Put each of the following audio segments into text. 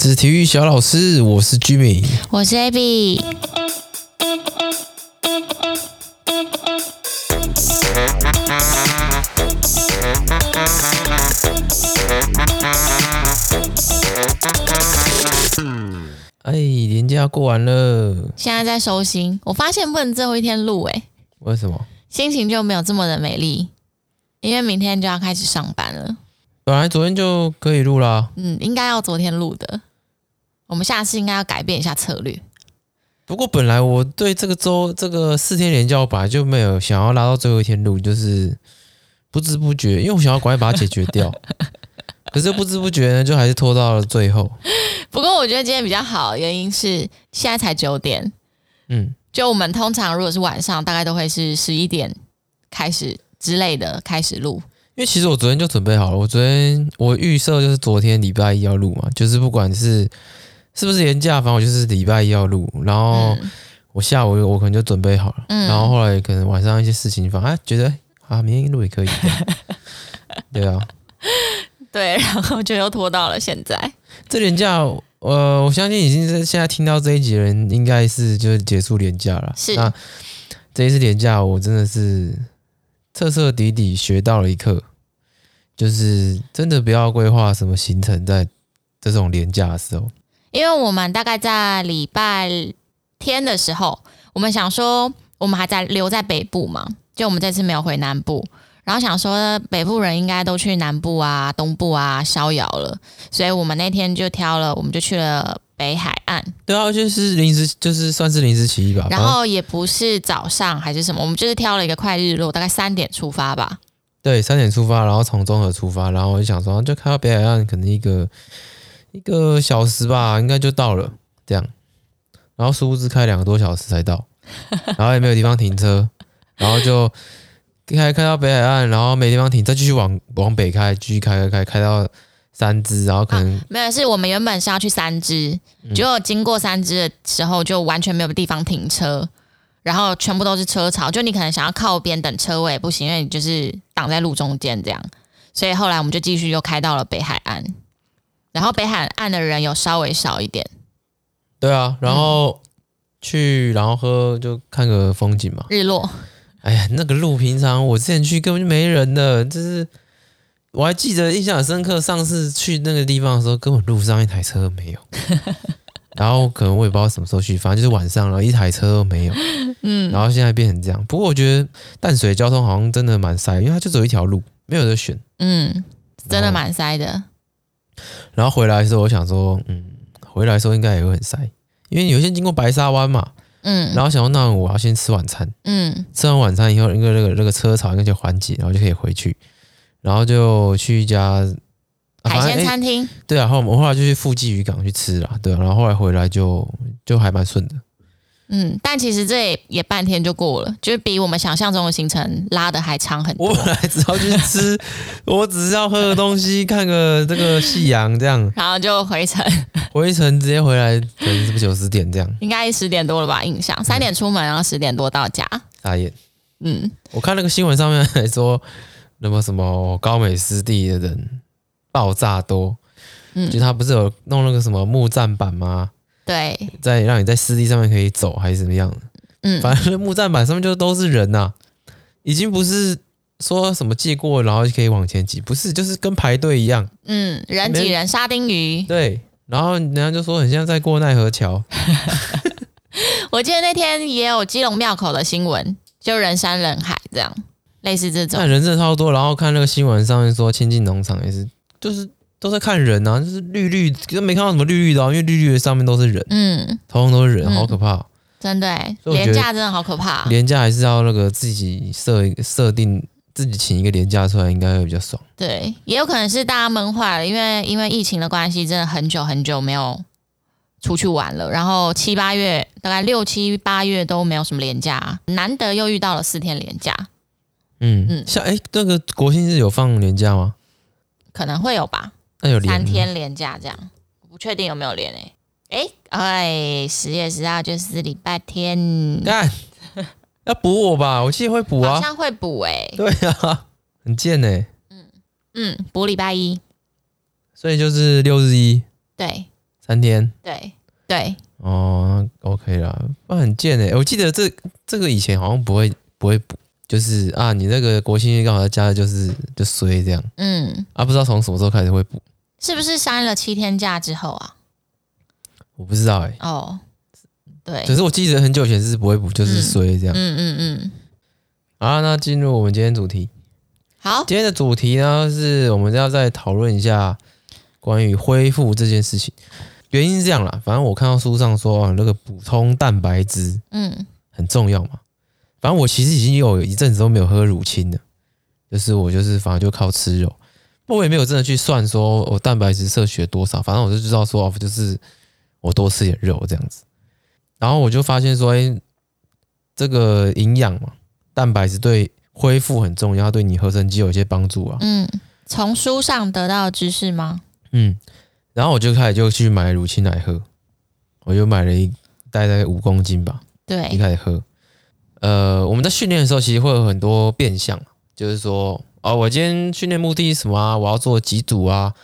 是体育小老师，我是 Jimmy，我是 Abby。哎，年假过完了，现在在收心。我发现不能最后一天录，哎，为什么？心情就没有这么的美丽，因为明天就要开始上班了。本来昨天就可以录啦，嗯，应该要昨天录的。我们下次应该要改变一下策略。不过本来我对这个周这个四天连假，我本来就没有想要拉到最后一天录，就是不知不觉，因为我想要赶快把它解决掉。可是不知不觉呢，就还是拖到了最后。不过我觉得今天比较好，原因是现在才九点。嗯，就我们通常如果是晚上，大概都会是十一点开始之类的开始录。因为其实我昨天就准备好了，我昨天我预设就是昨天礼拜一要录嘛，就是不管是是不是连假，反正我就是礼拜一要录。然后我下午我可能就准备好了，嗯、然后后来可能晚上一些事情，反正觉得啊，明天录也可以。对啊。对，然后就又拖到了现在。这连假，呃，我相信已经是现在听到这一集的人，应该是就是结束连假了。是。那这一次连假，我真的是彻彻底底学到了一课，就是真的不要规划什么行程在这种连假的时候。因为我们大概在礼拜天的时候，我们想说，我们还在留在北部嘛，就我们这次没有回南部。然后想说，北部人应该都去南部啊、东部啊逍遥了，所以我们那天就挑了，我们就去了北海岸。对啊，就是临时，就是算是临时起意吧。然后也不是早上还是什么，我们就是挑了一个快日落，大概三点出发吧。对，三点出发，然后从中和出发，然后我就想说，就看到北海岸，可能一个一个小时吧，应该就到了。这样，然后殊不知开两个多小时才到，然后也没有地方停车，然后就。开开到北海岸，然后没地方停，再继续往往北开，继续开开开开到三芝，然后可能、啊、没有，是我们原本是要去三芝，结果经过三芝的时候就完全没有地方停车，然后全部都是车潮，就你可能想要靠边等车位不行，因为你就是挡在路中间这样，所以后来我们就继续又开到了北海岸，然后北海岸的人有稍微少一点，对啊，然后去然后喝就看个风景嘛，日落。哎呀，那个路平常我之前去根本就没人的，就是我还记得印象很深刻。上次去那个地方的时候，根本路上一台车都没有。然后可能我也不知道什么时候去，反正就是晚上了，一台车都没有。嗯，然后现在变成这样。不过我觉得淡水交通好像真的蛮塞，因为它就走一条路，没有得选。嗯，真的蛮塞的。然后回来的时候，我想说，嗯，回来的时候应该也会很塞，因为有些经过白沙湾嘛。嗯，然后想说，那我要先吃晚餐。嗯，吃完晚餐以后，因为那个那个车潮应该就缓解，然后就可以回去，然后就去一家海鲜餐厅。对啊，后我们后来就去富基渔港去吃了，对啊，然后后来回来就就还蛮顺的。嗯，但其实这也，也半天就过了，就是比我们想象中的行程拉的还长很多。我本来只要去吃，我只是要喝个东西，看个这个夕阳这样，然后就回程，回程直接回来，可能是不是九十点这样？应该十点多了吧？印象三点出门，然后十点多到家。大爷，嗯，我看那个新闻上面还说，那么什么高美湿地的人爆炸多，嗯，就他不是有弄那个什么木栈板吗？对，在让你在湿地上面可以走还是怎么样？嗯，反正木栈板上面就都是人呐、啊，已经不是说什么借过然后就可以往前挤，不是，就是跟排队一样。嗯，人挤人沙丁鱼。对，然后人家就说很像在过奈何桥。我记得那天也有基隆庙口的新闻，就人山人海这样，类似这种。那人真的超多，然后看那个新闻上面说亲近农场也是，就是。都在看人啊，就是绿绿，都没看到什么绿绿的、啊，因为绿绿的上面都是人，嗯，通通都是人，好可怕，真的，廉价真的好可怕。廉价还是要那个自己设设定，自己请一个连假出来，应该会比较爽。对，也有可能是大家闷坏了，因为因为疫情的关系，真的很久很久没有出去玩了，然后七八月，大概六七八月都没有什么连假，难得又遇到了四天连假。嗯嗯，像哎，那个国庆日有放年假吗？可能会有吧。那有连三天连假这样，不确定有没有连诶、欸？哎哎，十月十号就是礼拜天，干要补我吧？我记得会补啊，好像会补哎、欸。对啊，很贱哎、欸。嗯嗯，补礼拜一，所以就是六日一。对，三天。对对。哦，OK 啦，那很贱诶、欸。我记得这这个以前好像不会不会补，就是啊，你那个国庆日刚好加的就是就衰这样。嗯。啊，不知道从什么时候开始会补？是不是删了七天假之后啊？我不知道哎、欸。哦，对。可是我记得很久以前是不会补，就是衰这样。嗯嗯嗯。好，那进入我们今天主题。好，今天的主题呢是我们要再讨论一下关于恢复这件事情。原因是这样啦，反正我看到书上说啊，那个补充蛋白质，嗯，很重要嘛。反正我其实已经有一阵子都没有喝乳清了，就是我就是反正就靠吃肉，我也没有真的去算说我蛋白质摄取了多少，反正我就知道说哦，就是我多吃点肉这样子。然后我就发现说，哎，这个营养嘛，蛋白质对恢复很重要，对你合成肌有一些帮助啊。嗯，从书上得到的知识吗？嗯。然后我就开始就去买乳清来喝，我就买了一袋大概五公斤吧。对，一开始喝。呃，我们在训练的时候，其实会有很多变相，就是说，哦，我今天训练目的是什么啊？我要做几组啊？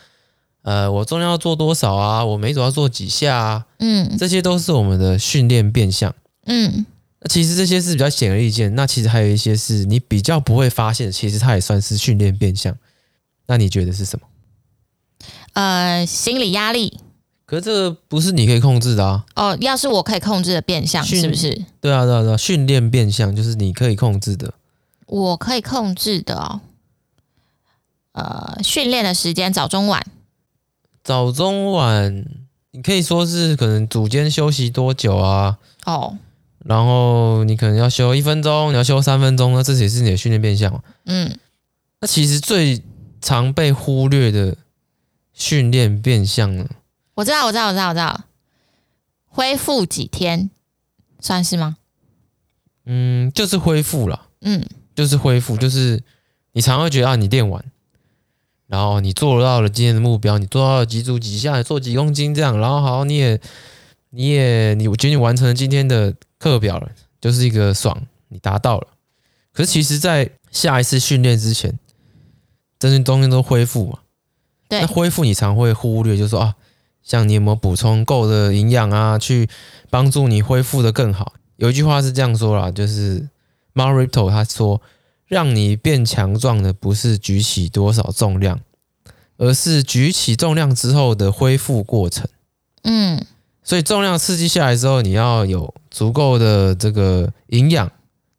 呃，我重量要做多少啊？我每组要做几下啊？嗯，这些都是我们的训练变相。嗯，那其实这些是比较显而易见。那其实还有一些是你比较不会发现，其实它也算是训练变相。那你觉得是什么？呃，心理压力，可是这个不是你可以控制的啊。哦，要是我可以控制的变相，是不是？对啊，对啊，对啊，训练变相就是你可以控制的。我可以控制的哦。呃，训练的时间早中晚，早中晚，你可以说是可能组间休息多久啊？哦，然后你可能要休一分钟，你要休三分钟，那这也是你的训练变相。嗯，那其实最常被忽略的。训练变相呢？我知道，我知道，我知道，我知道。恢复几天算是吗？嗯，就是恢复了。嗯，就是恢复，就是你常会觉得啊，你练完，然后你做到了今天的目标，你做到了几组几下，做几公斤这样，然后好，你也，你也，你我觉得你完成了今天的课表了，就是一个爽，你达到了。可是其实，在下一次训练之前，这些东西都恢复嘛。对，那恢复你常会忽略，就是说啊，像你有没有补充够的营养啊，去帮助你恢复的更好。有一句话是这样说啦，就是 Mar Ripto 他说，让你变强壮的不是举起多少重量，而是举起重量之后的恢复过程。嗯，所以重量刺激下来之后，你要有足够的这个营养，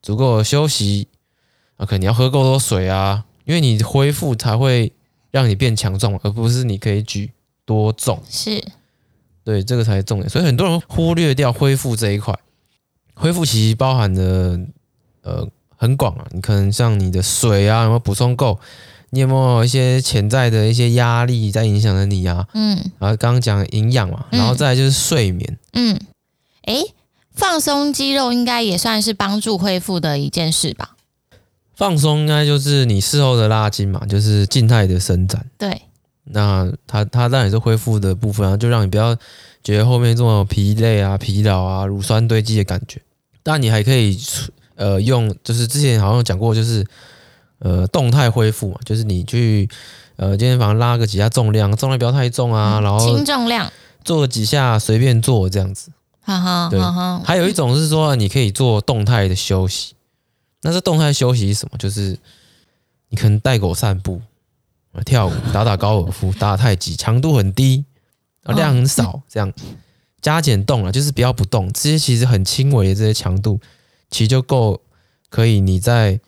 足够的休息啊，可能你要喝够多水啊，因为你恢复才会。让你变强壮，而不是你可以举多重。是，对，这个才是重点。所以很多人忽略掉恢复这一块。恢复其实包含的呃很广啊，你可能像你的水啊有没有补充够？你有没有一些潜在的一些压力在影响着你啊？嗯，然后刚刚讲营养嘛，然后再来就是睡眠。嗯，诶，放松肌肉应该也算是帮助恢复的一件事吧。放松应该就是你事后的拉筋嘛，就是静态的伸展。对，那它它当然也是恢复的部分啊，就让你不要觉得后面这么疲累啊、疲劳啊、乳酸堆积的感觉。当然你还可以呃用，就是之前好像讲过，就是呃动态恢复嘛，就是你去呃健身房拉个几下重量，重量不要太重啊，然后轻重量做几下随便做这样子。哈哈，对。还有一种是说你可以做动态的休息。那这动态休息是什么？就是你可能带狗散步、跳舞、打打高尔夫、打打太极，强度很低，量很少，这样加减动了，就是不要不动。这些其实很轻微的这些强度，其实就够可以你在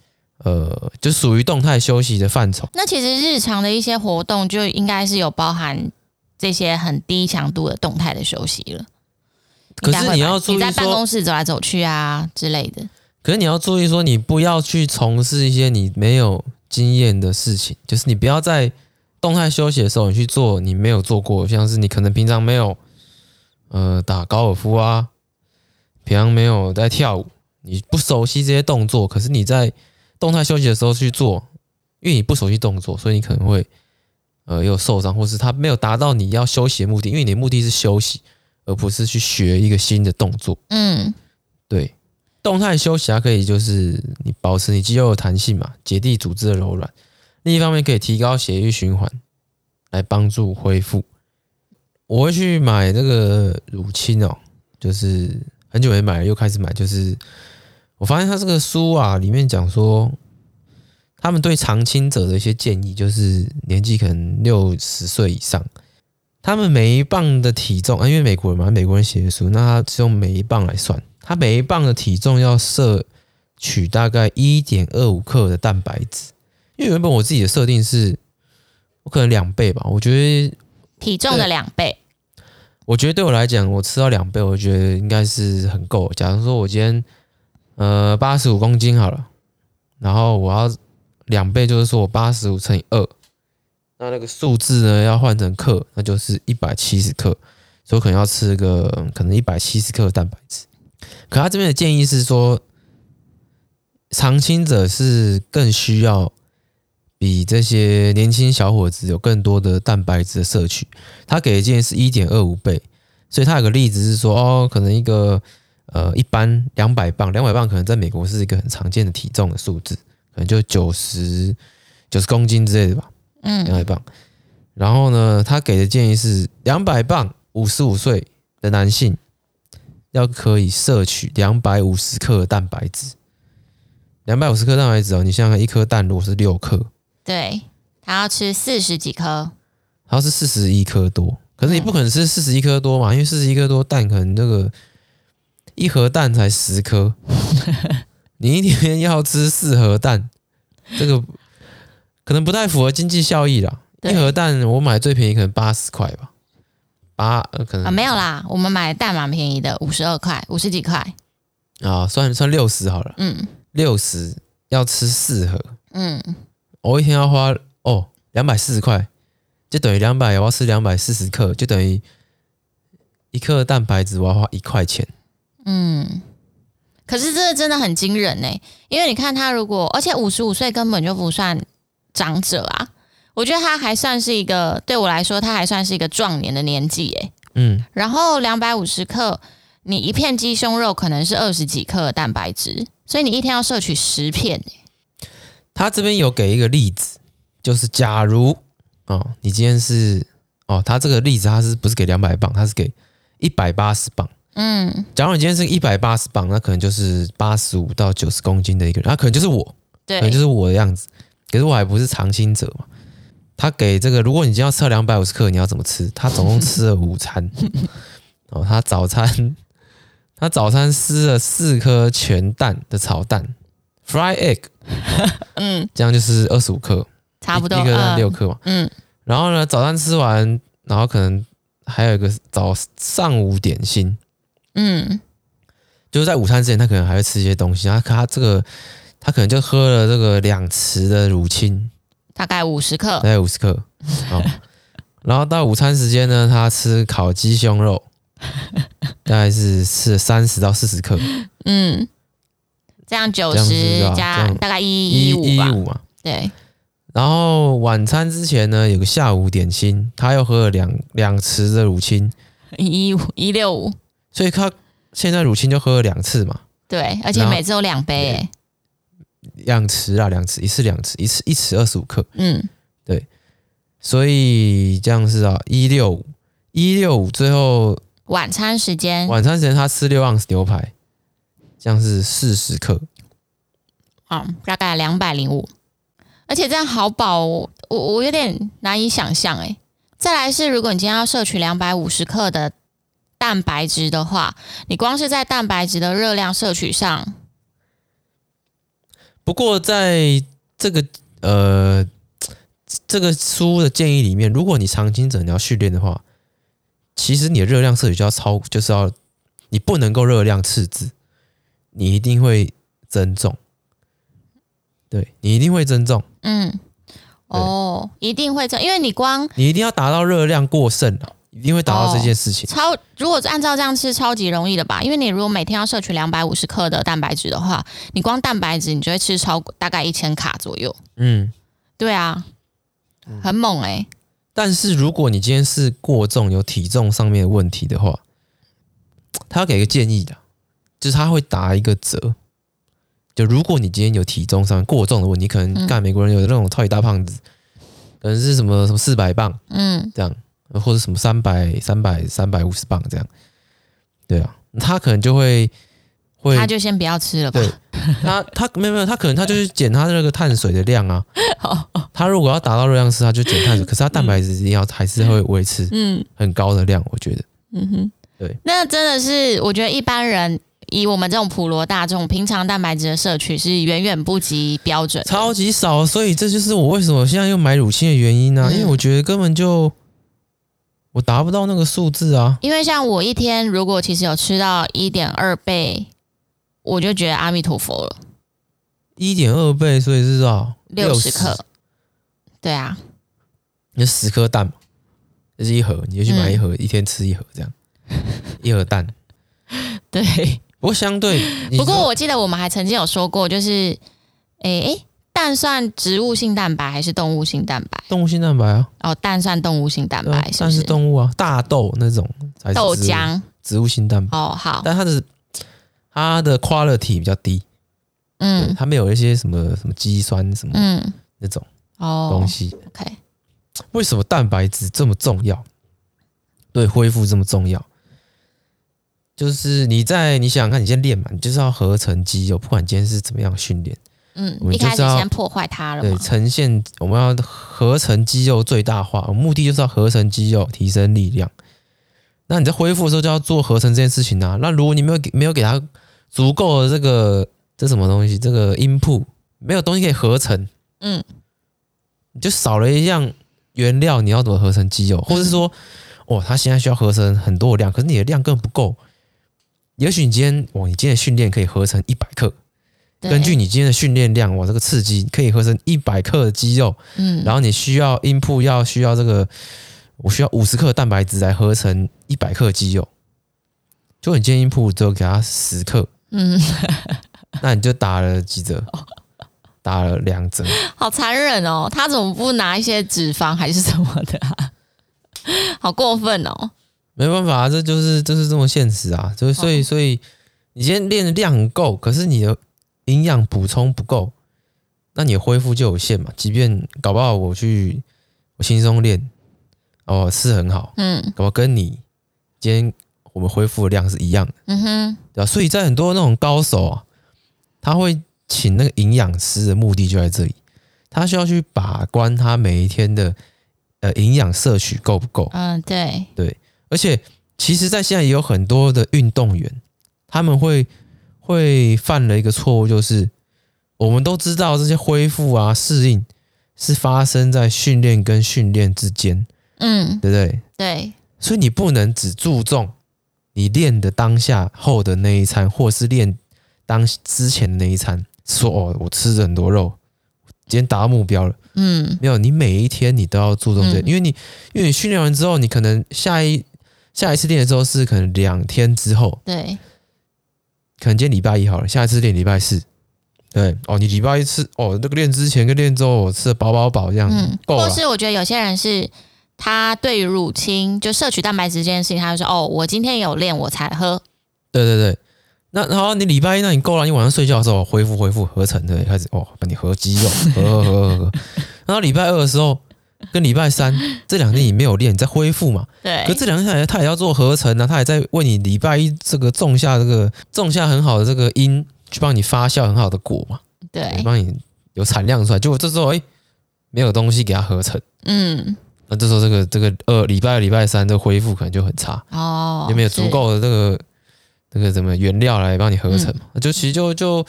呃，就属于动态休息的范畴。那其实日常的一些活动就应该是有包含这些很低强度的动态的休息了。可是你要注意，你在办公室走来走去啊之类的。可是你要注意说，你不要去从事一些你没有经验的事情，就是你不要在动态休息的时候，你去做你没有做过，像是你可能平常没有呃打高尔夫啊，平常没有在跳舞，你不熟悉这些动作，可是你在动态休息的时候去做，因为你不熟悉动作，所以你可能会呃有受伤，或是它没有达到你要休息的目的，因为你的目的是休息，而不是去学一个新的动作。嗯，对。动态休息它可以就是你保持你肌肉的弹性嘛，结缔组织的柔软。另一方面可以提高血液循环，来帮助恢复。我会去买那个乳清哦，就是很久没买了，又开始买。就是我发现他这个书啊，里面讲说，他们对长青者的一些建议，就是年纪可能六十岁以上，他们每一磅的体重啊，因为美国人嘛，美国人写的书，那他是用每一磅来算，他每一磅的体重要摄取大概一点二五克的蛋白质。因为原本我自己的设定是，我可能两倍吧，我觉得。体重的两倍，我觉得对我来讲，我吃到两倍，我觉得应该是很够。假如说我今天呃八十五公斤好了，然后我要两倍，就是说我八十五乘以二，那那个数字呢要换成克，那就是一百七十克，所以我可能要吃个可能一百七十克的蛋白质。可他这边的建议是说，长青者是更需要。比这些年轻小伙子有更多的蛋白质的摄取，他给的建议是一点二五倍，所以他有个例子是说，哦，可能一个呃一般两百磅，两百磅可能在美国是一个很常见的体重的数字，可能就九十九十公斤之类的吧，嗯，两百磅。然后呢，他给的建议是两百磅，五十五岁的男性要可以摄取两百五十克蛋白质，两百五十克蛋白质哦，你想想看，一颗蛋如果是六克。对，他要吃四十几颗，他是四十一颗多，可是你不可能吃四十一颗多嘛，因为四十一颗多蛋可能这个一盒蛋才十颗，你一天要吃四盒蛋，这个可能不太符合经济效益啦。一盒蛋我买最便宜可能八十块吧，八可能啊没有啦，我们买的蛋蛮便宜的，五十二块，五十几块。啊，算算六十好了，嗯，六十要吃四盒，嗯。我一天要花哦两百四十块，就等于两百，我要吃两百四十克，就等于一克蛋白质我要花一块钱。嗯，可是这个真的很惊人呢，因为你看他如果，而且五十五岁根本就不算长者啊，我觉得他还算是一个，对我来说他还算是一个壮年的年纪诶。嗯，然后两百五十克，你一片鸡胸肉可能是二十几克的蛋白质，所以你一天要摄取十片。他这边有给一个例子，就是假如哦，你今天是哦，他这个例子他是不是给两百磅？他是给一百八十磅。嗯，假如你今天是一百八十磅，那可能就是八十五到九十公斤的一个人，那可能就是我，对，可能就是我的样子。可是我还不是长青者嘛。他给这个，如果你今天要吃两百五十克，你要怎么吃？他总共吃了午餐 哦，他早餐他早餐吃了四颗全蛋的炒蛋，fry egg。嗯，这样就是二十五克，差不多一个蛋六克嘛。嗯，然后呢，早餐吃完，然后可能还有一个早上午点心。嗯，就是在午餐之前，他可能还会吃一些东西。他他这个，他可能就喝了这个两匙的乳清，大概五十克，大概五十克。好，然后到午餐时间呢，他吃烤鸡胸肉，大概是吃三十到四十克。嗯。这样九十加大概一一五吧，嘛，对。然后晚餐之前呢，有个下午点心，他又喝了两两匙的乳清，一五一六五，所以他现在乳清就喝了两次嘛。对，而且每次都两杯，欸，两匙啊，两匙，一次两匙，一次一匙二十五克。嗯，对。所以这样是啊，一六五一六五，最后晚餐时间，晚餐时间他吃六盎司牛排。这样是四十克，啊、哦，大概两百零五，而且这样好饱，我我有点难以想象诶。再来是，如果你今天要摄取两百五十克的蛋白质的话，你光是在蛋白质的热量摄取上，不过在这个呃这个书的建议里面，如果你长期者你要训练的话，其实你的热量摄取就要超，就是要你不能够热量赤字。你一定会增重，对，你一定会增重，嗯，哦，一定会增，因为你光你一定要达到热量过剩了，一定会达到这件事情。哦、超，如果按照这样吃，超级容易的吧？因为你如果每天要摄取两百五十克的蛋白质的话，你光蛋白质你就会吃超大概一千卡左右。嗯，对啊，很猛哎、欸。但是如果你今天是过重，有体重上面的问题的话，他要给个建议的。就是他会打一个折，就如果你今天有体重上过重的问题，可能干美国人有那种超级大胖子，可能是什么什么四百磅，嗯，这样或者什么三百、三百、三百五十磅这样。对啊，他可能就会会，他就先不要吃了吧。对，他他没有没有，他可能他就是减他的那个碳水的量啊。他如果要达到热量是，他就减碳水，可是他蛋白质一定要还是会维持嗯很高的量，我觉得。嗯哼，对。那真的是，我觉得一般人以我们这种普罗大众，平常蛋白质的摄取是远远不及标准，超级少。所以这就是我为什么现在又买乳清的原因呢、啊？因为我觉得根本就。我达不到那个数字啊！因为像我一天如果其实有吃到一点二倍，我就觉得阿弥陀佛了。一点二倍，所以是多少？六十克。对啊，你十颗蛋嘛，这是一盒，你就去买一盒，嗯、一天吃一盒这样，一盒蛋。对，不过相对，不过我记得我们还曾经有说过，就是，诶、欸、诶。蛋算植物性蛋白还是动物性蛋白？动物性蛋白啊！哦，蛋算动物性蛋白，是蛋是动物啊，大豆那种才是豆浆，植物性蛋白。哦，好，但它的它的 quality 比较低，嗯，它没有一些什么什么肌酸什么嗯那种哦东西。OK，为什么蛋白质这么重要？对恢复这么重要？就是你在你想想看，你先练嘛，你就是要合成肌肉，不管今天是怎么样训练。嗯，一开始先破坏它了。对，呈现我们要合成肌肉最大化，目的就是要合成肌肉，提升力量。那你在恢复的时候就要做合成这件事情啊。那如果你没有给没有给它足够的这个这什么东西，这个 input 没有东西可以合成，嗯，你就少了一样原料，你要怎么合成肌肉？或者是说，哦，它现在需要合成很多的量，可是你的量根本不够。也许你今天，哦，你今天训练可以合成一百克。根据你今天的训练量，我这个刺激可以合成一百克的肌肉，嗯，然后你需要 input 要需要这个，我需要五十克蛋白质来合成一百克肌肉，就你今天 input 只有给他十克，嗯，那你就打了几折？打了两折，好残忍哦！他怎么不拿一些脂肪还是什么的啊？好过分哦！没办法，这就是就是这么现实啊！所以所以所以你今天练的量很够，可是你的。营养补充不够，那你恢复就有限嘛。即便搞不好我去我轻松练哦，是很好，嗯，搞不好跟你今天我们恢复的量是一样的，嗯哼，对吧？所以在很多那种高手啊，他会请那个营养师的目的就在这里，他需要去把关他每一天的呃营养摄取够不够。嗯，对对，而且其实，在现在也有很多的运动员，他们会。会犯了一个错误，就是我们都知道这些恢复啊、适应是发生在训练跟训练之间，嗯，对不对？对，所以你不能只注重你练的当下后的那一餐，或是练当之前的那一餐，说哦，我吃了很多肉，今天达到目标了，嗯，没有，你每一天你都要注重这，因为你因为你训练完之后，你可能下一下一次练的时候是可能两天之后，对。可能今天礼拜一好了，下一次练礼拜四。对哦，你礼拜一吃哦，那个练之前跟练之后我吃的饱饱饱这样，嗯，够了。或是我觉得有些人是他对于乳清就摄取蛋白质这件事情，他就说哦，我今天有练我才喝。对对对，那然后你礼拜一那你够了，你晚上睡觉的时候恢复恢复合成对，开始哦，把你合肌肉，合合合合合。然后礼拜二的时候。跟礼拜三 这两天你没有练，你在恢复嘛？对。可这两天下来，他也要做合成啊，他也在为你礼拜一这个种下这个种下很好的这个因，去帮你发酵很好的果嘛。对。帮你有产量出来，结果这时候哎，没有东西给它合成。嗯。那这时候这个这个二礼拜二礼拜三的恢复可能就很差哦，有没有足够的这个？这个怎么原料来帮你合成嘛？嗯、就其实就就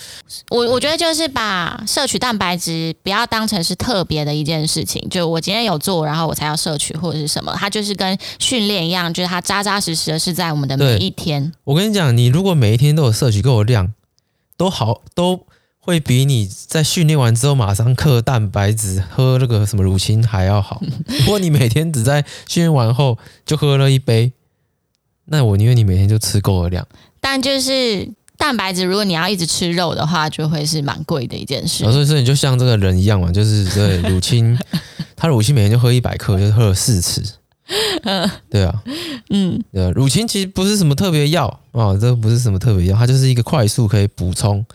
我我觉得就是把摄取蛋白质不要当成是特别的一件事情，就我今天有做，然后我才要摄取或者是什么，它就是跟训练一样，就是它扎扎实实的是在我们的每一天。我跟你讲，你如果每一天都有摄取够的量，都好都会比你在训练完之后马上刻蛋白质、喝那个什么乳清还要好。如果你每天只在训练完后就喝了一杯，那我宁愿你每天就吃够了量。但就是蛋白质，如果你要一直吃肉的话，就会是蛮贵的一件事。所以说，你就像这个人一样嘛，就是对乳清，他乳清每天就喝一百克，就是喝了四次。对啊，嗯，对，乳清其实不是什么特别药啊，这不是什么特别药，它就是一个快速可以补充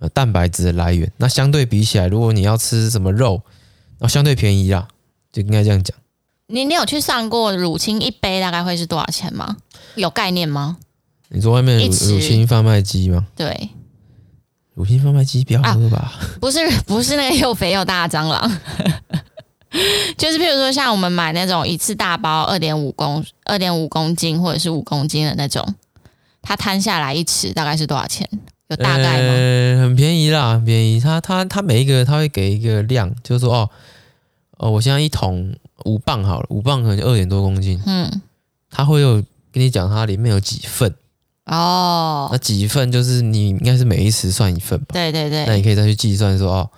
呃蛋白质的来源。那相对比起来，如果你要吃什么肉，那相对便宜啦，就应该这样讲。你你有去算过乳清一杯大概会是多少钱吗？有概念吗？你说外面乳乳清贩卖机吗？对，乳清贩卖机不要喝吧？啊、不是不是那个又肥又大的蟑螂，就是譬如说像我们买那种一次大包二点五公二点五公斤或者是五公斤的那种，它摊下来一尺大概是多少钱？有大概吗？呃，很便宜啦，很便宜。它它它每一个它会给一个量，就是说哦哦，我现在一桶五磅好了，五磅可能就二点多公斤。嗯，它会有跟你讲它里面有几份。哦，那几份就是你应该是每一匙算一份吧？对对对。那你可以再去计算说哦，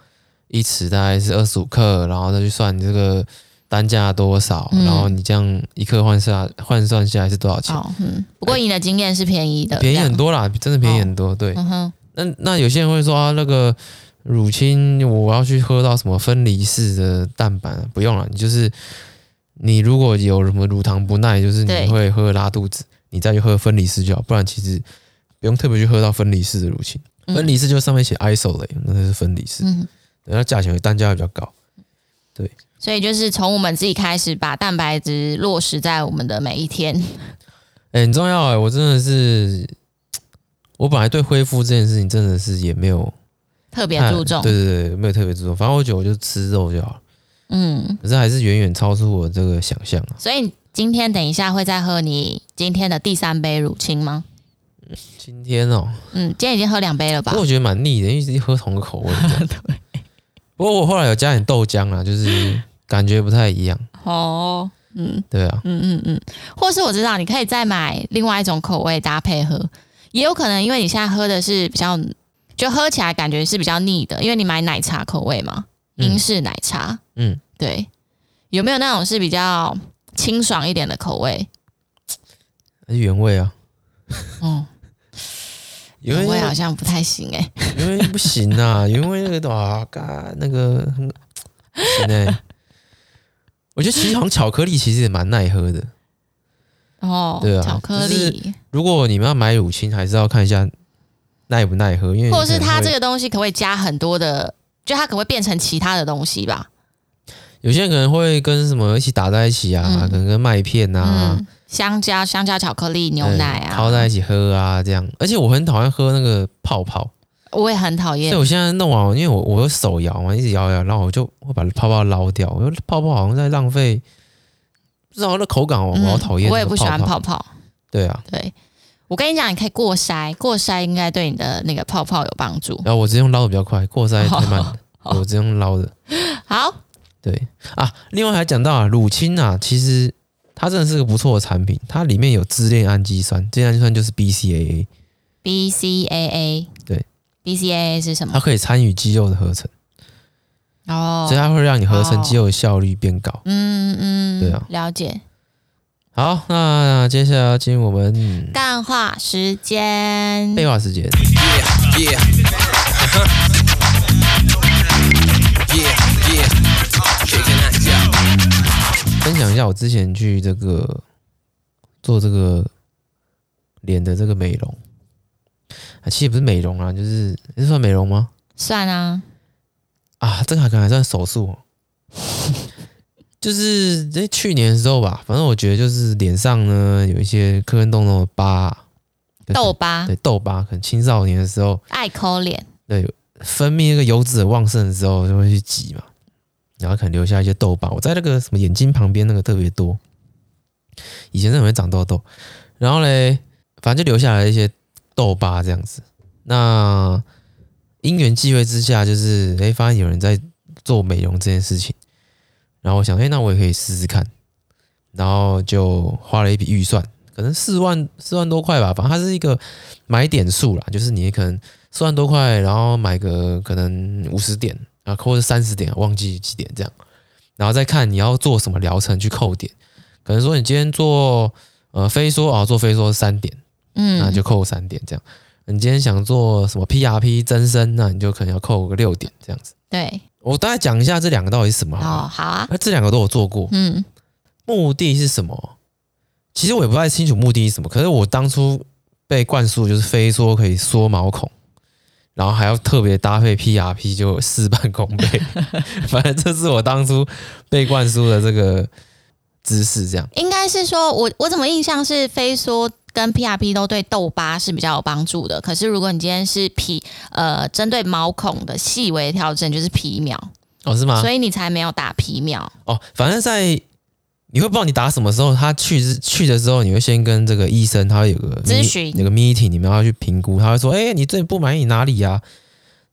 一匙大概是二十五克，然后再去算你这个单价多少，嗯、然后你这样一克换下换算下来是多少钱？哦、嗯。不过你的经验是便宜的，便宜很多啦，真的便宜很多。哦、对，嗯哼。那那有些人会说啊，那个乳清我要去喝到什么分离式的蛋白？不用了，你就是你如果有什么乳糖不耐，就是你会喝拉肚子。你再去喝分离式就好，不然其实不用特别去喝到分离式的乳清。嗯、分离式就上面写 isolate，那是分离式，嗯，那价钱单价会比较高。对，所以就是从我们自己开始把蛋白质落实在我们的每一天。哎、欸，很重要哎、欸，我真的是，我本来对恢复这件事情真的是也没有特别注重，对对对，没有特别注重。反正我觉得我就吃肉就好了，嗯，可是还是远远超出我这个想象啊。所以。今天等一下会再喝你今天的第三杯乳清吗？今天哦，嗯，今天已经喝两杯了吧？不过我觉得蛮腻的，因为一直喝同个口味。对。不过我后来有加点豆浆啊，就是感觉不太一样。哦，嗯，对啊，嗯嗯嗯，或是我知道你可以再买另外一种口味搭配喝，也有可能因为你现在喝的是比较，就喝起来感觉是比较腻的，因为你买奶茶口味嘛，英式奶茶。嗯，对，有没有那种是比较？清爽一点的口味，原味啊。哦，原味好像不太行哎、欸，原味不行啊，原味那个哇，嘎那个很行哎。我觉得其实好像巧克力其实也蛮耐喝的。哦，对啊，巧克力。如果你们要买乳清，还是要看一下耐不耐喝，因为或者是它这个东西可不可以加很多的，就它可能会变成其他的东西吧。有些人可能会跟什么一起打在一起啊，嗯、可能跟麦片啊、嗯、香蕉、香蕉巧克力、牛奶啊，泡在一起喝啊，这样。而且我很讨厌喝那个泡泡，我也很讨厌。所以我现在弄完，因为我我有手摇嘛，一直摇摇，然后我就会把泡泡捞掉。我觉得泡泡好像在浪费，不知道那口感我好讨厌、嗯。我也不喜欢泡泡。对啊，对，我跟你讲，你可以过筛，过筛应该对你的那个泡泡有帮助。然后我直接用捞的比较快，过筛太慢了，哦、我直接用捞的。好。对啊，另外还讲到啊，乳清啊，其实它真的是个不错的产品，它里面有支链氨基酸，支链氨基酸就是 BCAA。BCAA 对，BCAA 是什么？它可以参与肌肉的合成哦，所以它会让你合成肌肉的效率变高。嗯嗯，对啊，了解。好，那接下来要进入我们淡化时间，废话时间。分享一下我之前去这个做这个脸的这个美容啊，其实也不是美容啊，就是这算美容吗？算啊。啊，这个还可能还算手术。就是在去年的时候吧，反正我觉得就是脸上呢有一些坑坑洞洞的疤，痘疤，对痘疤，可能青少年的时候爱抠脸，对，分泌那个油脂很旺盛的时候就会去挤嘛。然后可能留下一些痘疤，我在那个什么眼睛旁边那个特别多，以前是很会长痘痘，然后嘞，反正就留下来一些痘疤这样子。那因缘际会之下，就是哎，发现有人在做美容这件事情，然后我想，哎，那我也可以试试看，然后就花了一笔预算，可能四万四万多块吧，反正它是一个买点数啦，就是你可能四万多块，然后买个可能五十点。啊，扣是三十点，忘记几点这样，然后再看你要做什么疗程去扣点，可能说你今天做呃飞梭啊，做飞梭三点，嗯，那就扣三点这样。你今天想做什么 PRP 增生，那你就可能要扣个六点这样子。对，我大概讲一下这两个到底是什么？哦，好啊，那这两个都有做过，嗯，目的是什么？其实我也不太清楚目的是什么，可是我当初被灌输就是飞梭可以缩毛孔。然后还要特别搭配 PRP，就事半功倍。反正这是我当初被灌输的这个姿势这样。应该是说我我怎么印象是非说跟 PRP 都对痘疤是比较有帮助的，可是如果你今天是皮呃针对毛孔的细微调整，就是皮秒哦，是吗？所以你才没有打皮秒哦，反正在。你会不知道你打什么时候，他去去的时候，你会先跟这个医生，他会有个咨询，有个 meeting，你们要去评估。他会说：“哎、欸，你最不满意哪里呀、啊？”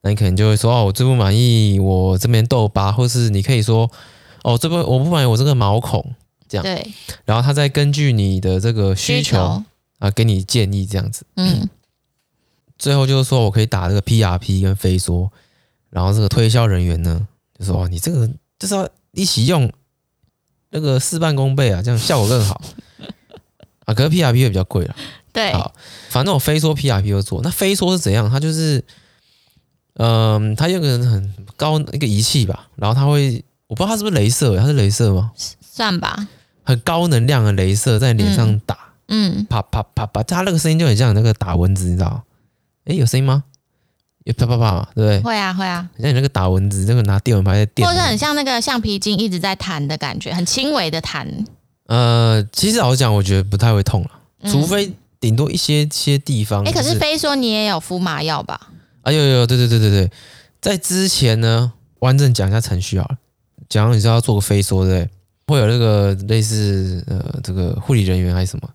那你可能就会说：“哦，我最不满意我这边痘疤，或是你可以说：‘哦，这边我不满意我这个毛孔。’这样对。然后他再根据你的这个需求，需求啊，给你建议这样子。嗯。最后就是说我可以打这个 PRP 跟飞梭，然后这个推销人员呢就说：‘哦，你这个就是要一起用。’那个事半功倍啊，这样效果更好啊。可是 P R P 会比较贵了，对，好，反正我非说 P R P 就做。那非说是怎样？它就是，嗯、呃，它用个很高一个仪器吧，然后它会，我不知道它是不是镭射，它是镭射吗？算吧，很高能量的镭射在脸上打，嗯，啪啪啪啪，它那个声音就很像那个打蚊子，你知道？诶，有声音吗？也啪啪啪嘛，对不对？会啊，会啊，像你那个打蚊子，那个拿电蚊拍在电，或者很像那个橡皮筋一直在弹的感觉，很轻微的弹。呃，其实老实讲，我觉得不太会痛了，嗯、除非顶多一些些地方。哎、欸，可是飞说你也有敷麻药吧？啊，有有有，对对对对对，在之前呢，完整讲一下程序好了。假如你是要做个飞说，对不对？会有那个类似呃这个护理人员还是什么，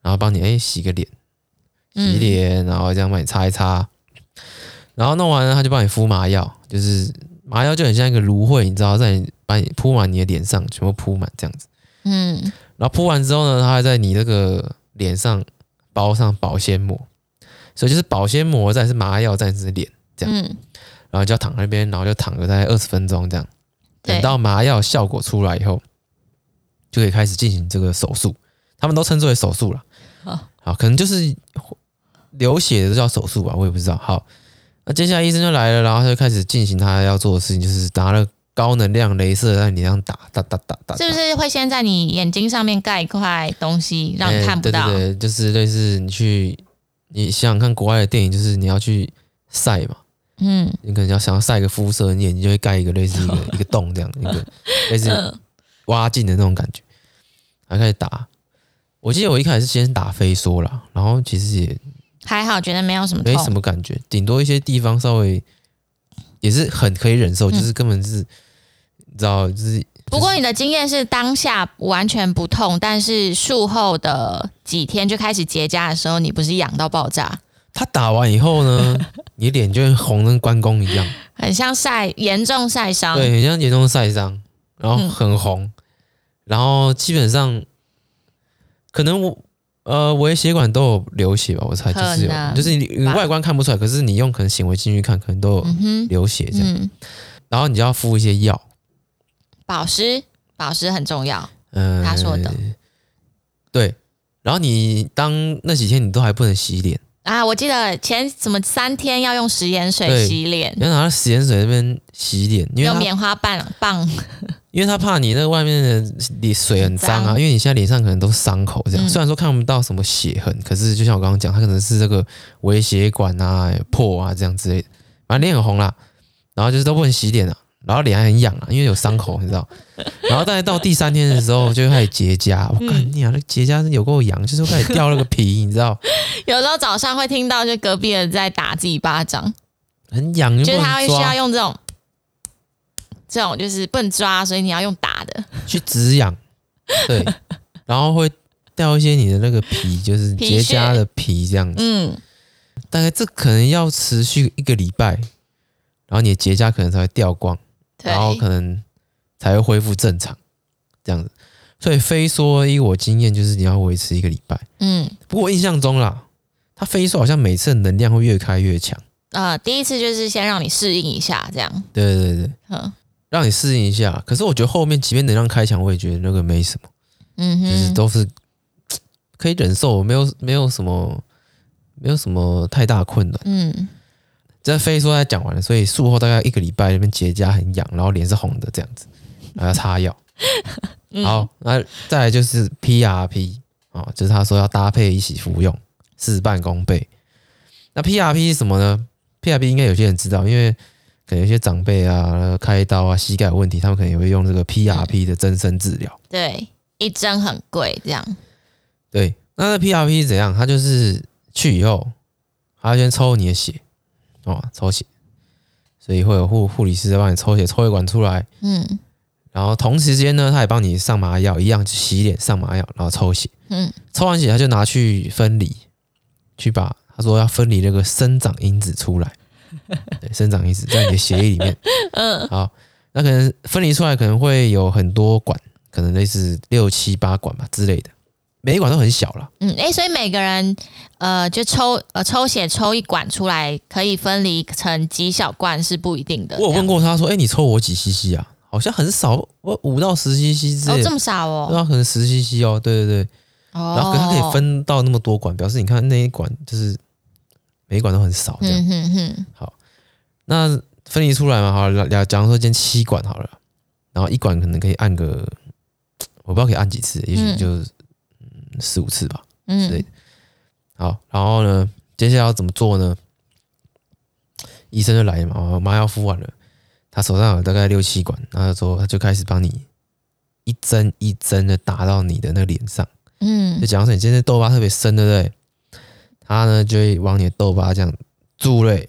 然后帮你哎、欸、洗个脸，洗脸，然后这样帮你擦一擦。然后弄完了，他就帮你敷麻药，就是麻药就很像一个芦荟，你知道，在你把你铺满你的脸上，全部铺满这样子。嗯。然后铺完之后呢，他还在你那个脸上包上保鲜膜，所以就是保鲜膜再是麻药再是脸这样。嗯。然后就要躺在那边，然后就躺个大概二十分钟这样。等到麻药效果出来以后，就可以开始进行这个手术。他们都称之为手术了。好，好，可能就是流血的都叫手术吧，我也不知道。好。那接下来医生就来了，然后他就开始进行他要做的事情，就是拿了高能量镭射在你脸上打，打打打打，是不是会先在你眼睛上面盖一块东西，让你看不到？欸、对对对，就是类似你去，你想想看国外的电影，就是你要去晒嘛，嗯，你可能要想要晒个肤色，你眼睛就会盖一个类似一个 一个洞这样，一个 类似挖镜的那种感觉，然后开始打。我记得我一开始是先打飞梭啦，然后其实也。还好，觉得没有什么，没什么感觉，顶多一些地方稍微也是很可以忍受，嗯、就是根本是你知道，就是。不过你的经验是当下完全不痛，但是术后的几天就开始结痂的时候，你不是痒到爆炸？他打完以后呢，你脸就会红，跟关公一样，很像晒严重晒伤，对，很像严重晒伤，然后很红，嗯、然后基本上可能我。呃，微血管都有流血吧？我猜就是有，就是你，你外观看不出来，可是你用可能显微镜去看，可能都有流血这样。嗯、然后你就要敷一些药，保湿，保湿很重要。嗯，他说的对。然后你当那几天你都还不能洗脸啊！我记得前什么三天要用食盐水洗脸，要拿食盐水那边洗脸，因为用棉花棒棒。因为他怕你那个外面的里水很脏啊，因为你现在脸上可能都是伤口这样，虽然说看不到什么血痕，可是就像我刚刚讲，他可能是这个微血管啊破啊这样之类的，反正脸很红啦，然后就是都不能洗脸啊，然后脸还很痒啊，因为有伤口你知道，然后大概到第三天的时候就开始结痂，我靠你啊，那结痂是有够痒，就是开始掉那个皮，你知道？有时候早上会听到就隔壁人在打自己巴掌，很痒，就是他会需要用这种。这种就是不能抓，所以你要用打的。去止痒，对，然后会掉一些你的那个皮，就是结痂的皮这样子。嗯，大概这可能要持续一个礼拜，然后你的结痂可能才会掉光，然后可能才会恢复正常这样子。所以飞梭依我经验就是你要维持一个礼拜。嗯，不过我印象中啦，他飞梭好像每次能量会越开越强。呃，第一次就是先让你适应一下，这样。对对对，嗯。让你适应一下，可是我觉得后面即便能量开强，我也觉得那个没什么，嗯哼，就是都是可以忍受，没有没有什么没有什么太大困难，嗯。这飞说他讲完了，所以术后大概一个礼拜，那边结痂很痒，然后脸是红的这样子，然后要擦药。好，那再来就是 PRP 啊，就是他说要搭配一起服用，事半功倍。那 PRP 是什么呢？PRP 应该有些人知道，因为。可能有些长辈啊，开刀啊，膝盖有问题，他们可能也会用这个 PRP 的增生治疗。对，一针很贵，这样。对，那那 PRP 是怎样？他就是去以后，他先抽你的血，哦，抽血，所以会有护护理师在帮你抽血，抽血管出来，嗯，然后同时间呢，他也帮你上麻药，一样洗脸上麻药，然后抽血，嗯，抽完血他就拿去分离，去把他说要分离那个生长因子出来，对，生长因子在你的血液里面，嗯，好，那可能分离出来可能会有很多管，可能类似六七八管吧之类的。每一管都很小了，嗯，哎、欸，所以每个人，呃，就抽，呃，抽血抽一管出来，可以分离成几小罐是不一定的。我有问过他说，哎、欸，你抽我几 CC 啊？好像很少，我五到十 CC 之类。哦，这么少哦？对啊，可能十 CC 哦，对对对。哦。然后可他可以分到那么多管，表示你看那一管就是每一管都很少这样。嗯哼哼。好，那分离出来嘛，好了，假如说今天七管好了，然后一管可能可以按个，我不知道可以按几次，也许就四五次吧，嗯，对，好，然后呢，接下来要怎么做呢？医生就来了嘛，麻药敷完了，他手上有大概六七管，然后说他就开始帮你一针一针的打到你的那个脸上，嗯，就假如说你今天痘疤特别深，对不对？他呢就会往你的痘疤这样注泪，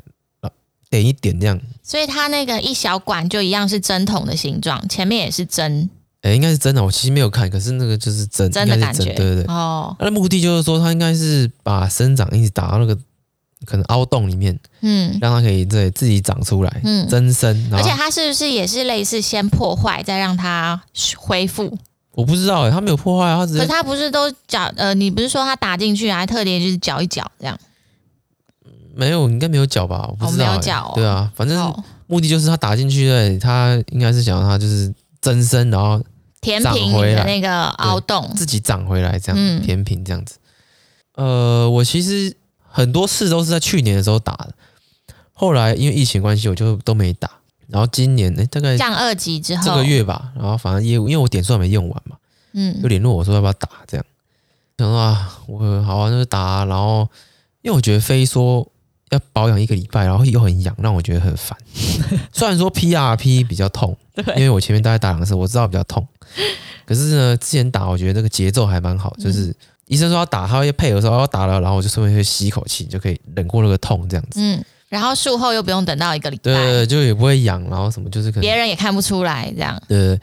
点一点这样，所以他那个一小管就一样是针筒的形状，前面也是针。哎、欸，应该是真的，我其实没有看，可是那个就是真，真的感觉，对对对。哦，它的目的就是说，它应该是把生长因子打到那个可能凹洞里面，嗯，让它可以对自己长出来，嗯，增生。而且它是不是也是类似先破坏，再让它恢复？我不知道哎、欸，它没有破坏，它只是。可是它不是都搅？呃，你不是说它打进去还特别就是搅一搅这样？没有，应该没有搅吧？我不知道、欸哦，没有搅、哦。对啊，反正目的就是它打进去，对，它应该是想让它就是增生，然后。填平你的那个凹洞，自己长回来这样，嗯、填平这样子。呃，我其实很多次都是在去年的时候打的，后来因为疫情关系，我就都没打。然后今年呢、欸，大概降二级之后，这个月吧，然后反正业务因为我点数还没用完嘛，嗯，就联络我说要不要打这样。想说啊，我好啊，那就打啊。然后因为我觉得非说要保养一个礼拜，然后又很痒，让我觉得很烦。虽然说 PRP 比较痛，因为我前面大概打两次，我知道比较痛。可是呢，之前打我觉得这个节奏还蛮好，就是、嗯、医生说要打，他会配合说要打了，然后我就顺便去吸一口气，就可以忍过那个痛这样子。嗯，然后术后又不用等到一个礼拜，对，就也不会痒，然后什么就是可能别人也看不出来这样。对，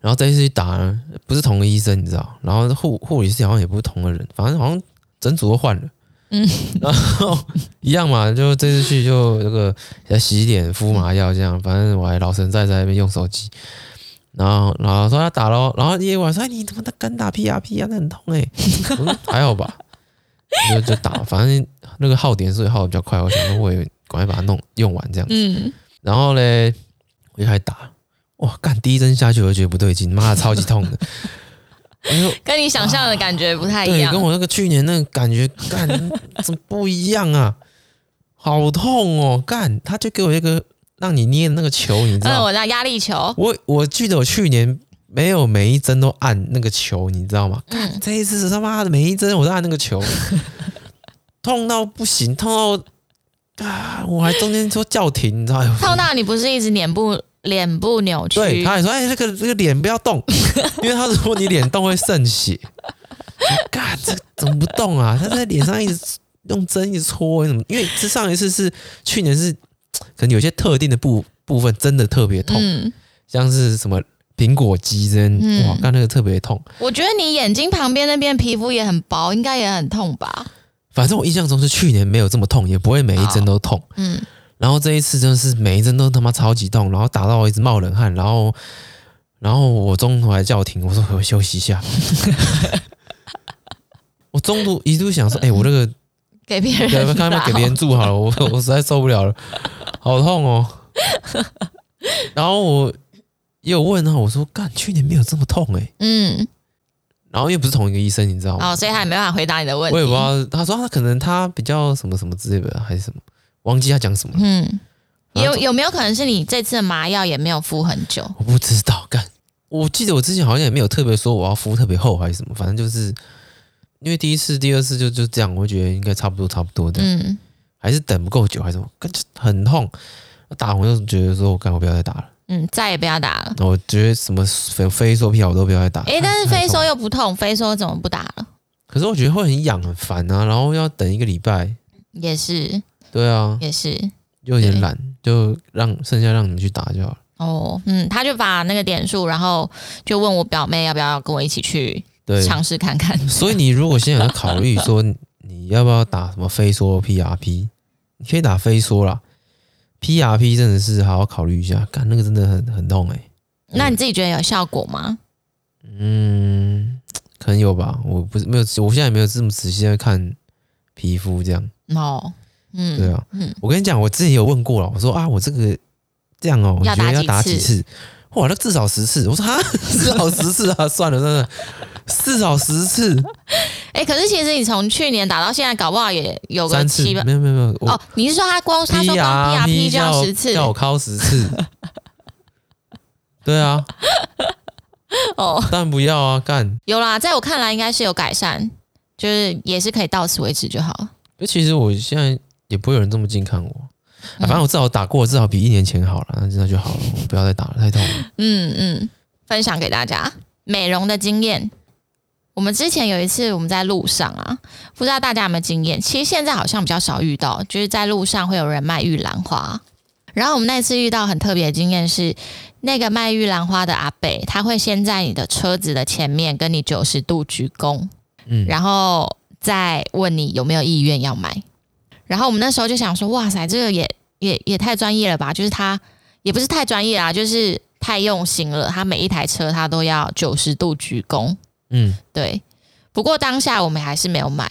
然后再一次去打呢，不是同个医生，你知道，然后护护理师好像也不是同个人，反正好像整组都换了。嗯，然后一样嘛，就这次去就那个要洗脸、敷麻药这样，反正我还老神在在那边用手机。然后，然后说要打咯，然后夜晚说：“哎，你怎么敢打 PRP 啊？那很痛哎、欸。”我说：“还好吧。”就就打，反正那个耗点数也耗的比较快，我想说我也赶快把它弄用完这样子。嗯。然后嘞，我就开始打，哇，干第一针下去我就觉得不对劲，妈的超级痛的。跟你想象的感觉不太一样。对，跟我那个去年那个感觉干 怎么不一样啊？好痛哦！干，他就给我一个。让你捏的那个球，你知道我拿压力球。我我记得我去年没有每一针都按那个球，你知道吗？干，这一次是他妈的每一针我都按那个球，痛到不行，痛到啊！我还中间说叫停，你知道吗？痛到你不是一直脸部脸部扭曲？对，他还说：“哎，这个这个脸不要动，因为他说你脸动会渗血。”干，这怎么不动啊？他在脸上一直用针一直戳，为什么？因为这上一次是去年是。可能有些特定的部部分真的特别痛，嗯，像是什么苹果肌针，嗯，哇，刚那个特别痛。我觉得你眼睛旁边那边皮肤也很薄，应该也很痛吧？反正我印象中是去年没有这么痛，也不会每一针都痛。嗯，然后这一次真的是每一针都他妈超级痛，然后打到我一直冒冷汗，然后然后我中途还叫停，我说我休息一下。我中途一度想说，哎，欸，我这个。给别人，对，看给别人住好了，我我实在受不了了，好痛哦。然后我也有问他，我说干，去年没有这么痛哎、欸。嗯。然后又不是同一个医生，你知道吗？哦，所以他也没办法回答你的问题。我也不知道，他说他可能他比较什么什么之类的，还是什么，忘记他讲什么了。嗯。有有没有可能是你这次的麻药也没有敷很久？我不知道，干。我记得我之前好像也没有特别说我要敷特别厚还是什么，反正就是。因为第一次、第二次就就这样，我觉得应该差不多、差不多的。嗯，还是等不够久，还是什么？感觉很痛。打完就觉得说，我干，我不要再打了，嗯，再也不要打了。我觉得什么非非说屁我都不要再打。哎、欸，但是 非说又不痛，非说怎么不打了？可是我觉得会很痒很烦啊，然后要等一个礼拜。也是。对啊。也是。就有点懒，就让剩下让你们去打就好了。哦，嗯，他就把那个点数，然后就问我表妹要不要跟我一起去尝试看看。所以你如果现在有在考虑说 你要不要打什么飞梭 PRP，你可以打飞梭啦。PRP 真的是好好考虑一下，干那个真的很很痛哎、欸。那你自己觉得有效果吗？嗯，可能有吧。我不是没有，我现在也没有这么仔细在看皮肤这样。哦，嗯，对啊，嗯，我跟你讲，我之前有问过了，我说啊，我这个这样哦、喔，我觉得要打几次？哇，那至少十次。我说哈，至少十次啊，算了，算了。至少十次，哎、欸，可是其实你从去年打到现在，搞不好也有个七吧？没有没有没有。哦，你是说他光他说光 PRP 就要十次，要我考十次？对啊。哦，但不要啊，干。有啦，在我看来应该是有改善，就是也是可以到此为止就好。就其实我现在也不会有人这么近看我，啊、反正我至少打过，至少比一年前好了，那那就好了，我不要再打了，太痛了。嗯嗯，分享给大家美容的经验。我们之前有一次我们在路上啊，不知道大家有没有经验？其实现在好像比较少遇到，就是在路上会有人卖玉兰花。然后我们那次遇到很特别的经验是，那个卖玉兰花的阿北，他会先在你的车子的前面跟你九十度鞠躬，嗯，然后再问你有没有意愿要买。然后我们那时候就想说，哇塞，这个也也也太专业了吧？就是他也不是太专业啊，就是太用心了。他每一台车他都要九十度鞠躬。嗯，对。不过当下我们还是没有买。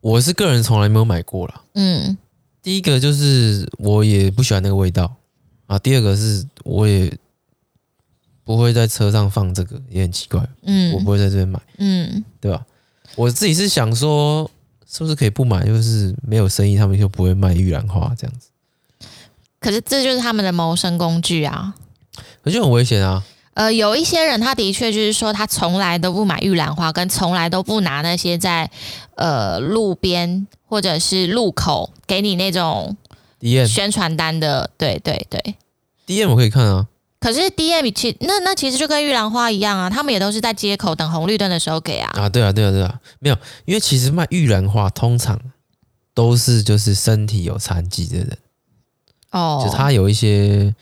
我是个人从来没有买过啦。嗯，第一个就是我也不喜欢那个味道啊。第二个是我也不会在车上放这个，也很奇怪。嗯，我不会在这边买。嗯，对吧？我自己是想说，是不是可以不买？就是没有生意，他们就不会卖玉兰花这样子。可是这就是他们的谋生工具啊。可是很危险啊。呃，有一些人，他的确就是说，他从来都不买玉兰花，跟从来都不拿那些在呃路边或者是路口给你那种宣传单的。对对对，DM 我可以看啊。可是 DM 其那那其实就跟玉兰花一样啊，他们也都是在街口等红绿灯的时候给啊。啊，对啊，对啊，对啊，没有，因为其实卖玉兰花通常都是就是身体有残疾的人哦，就他有一些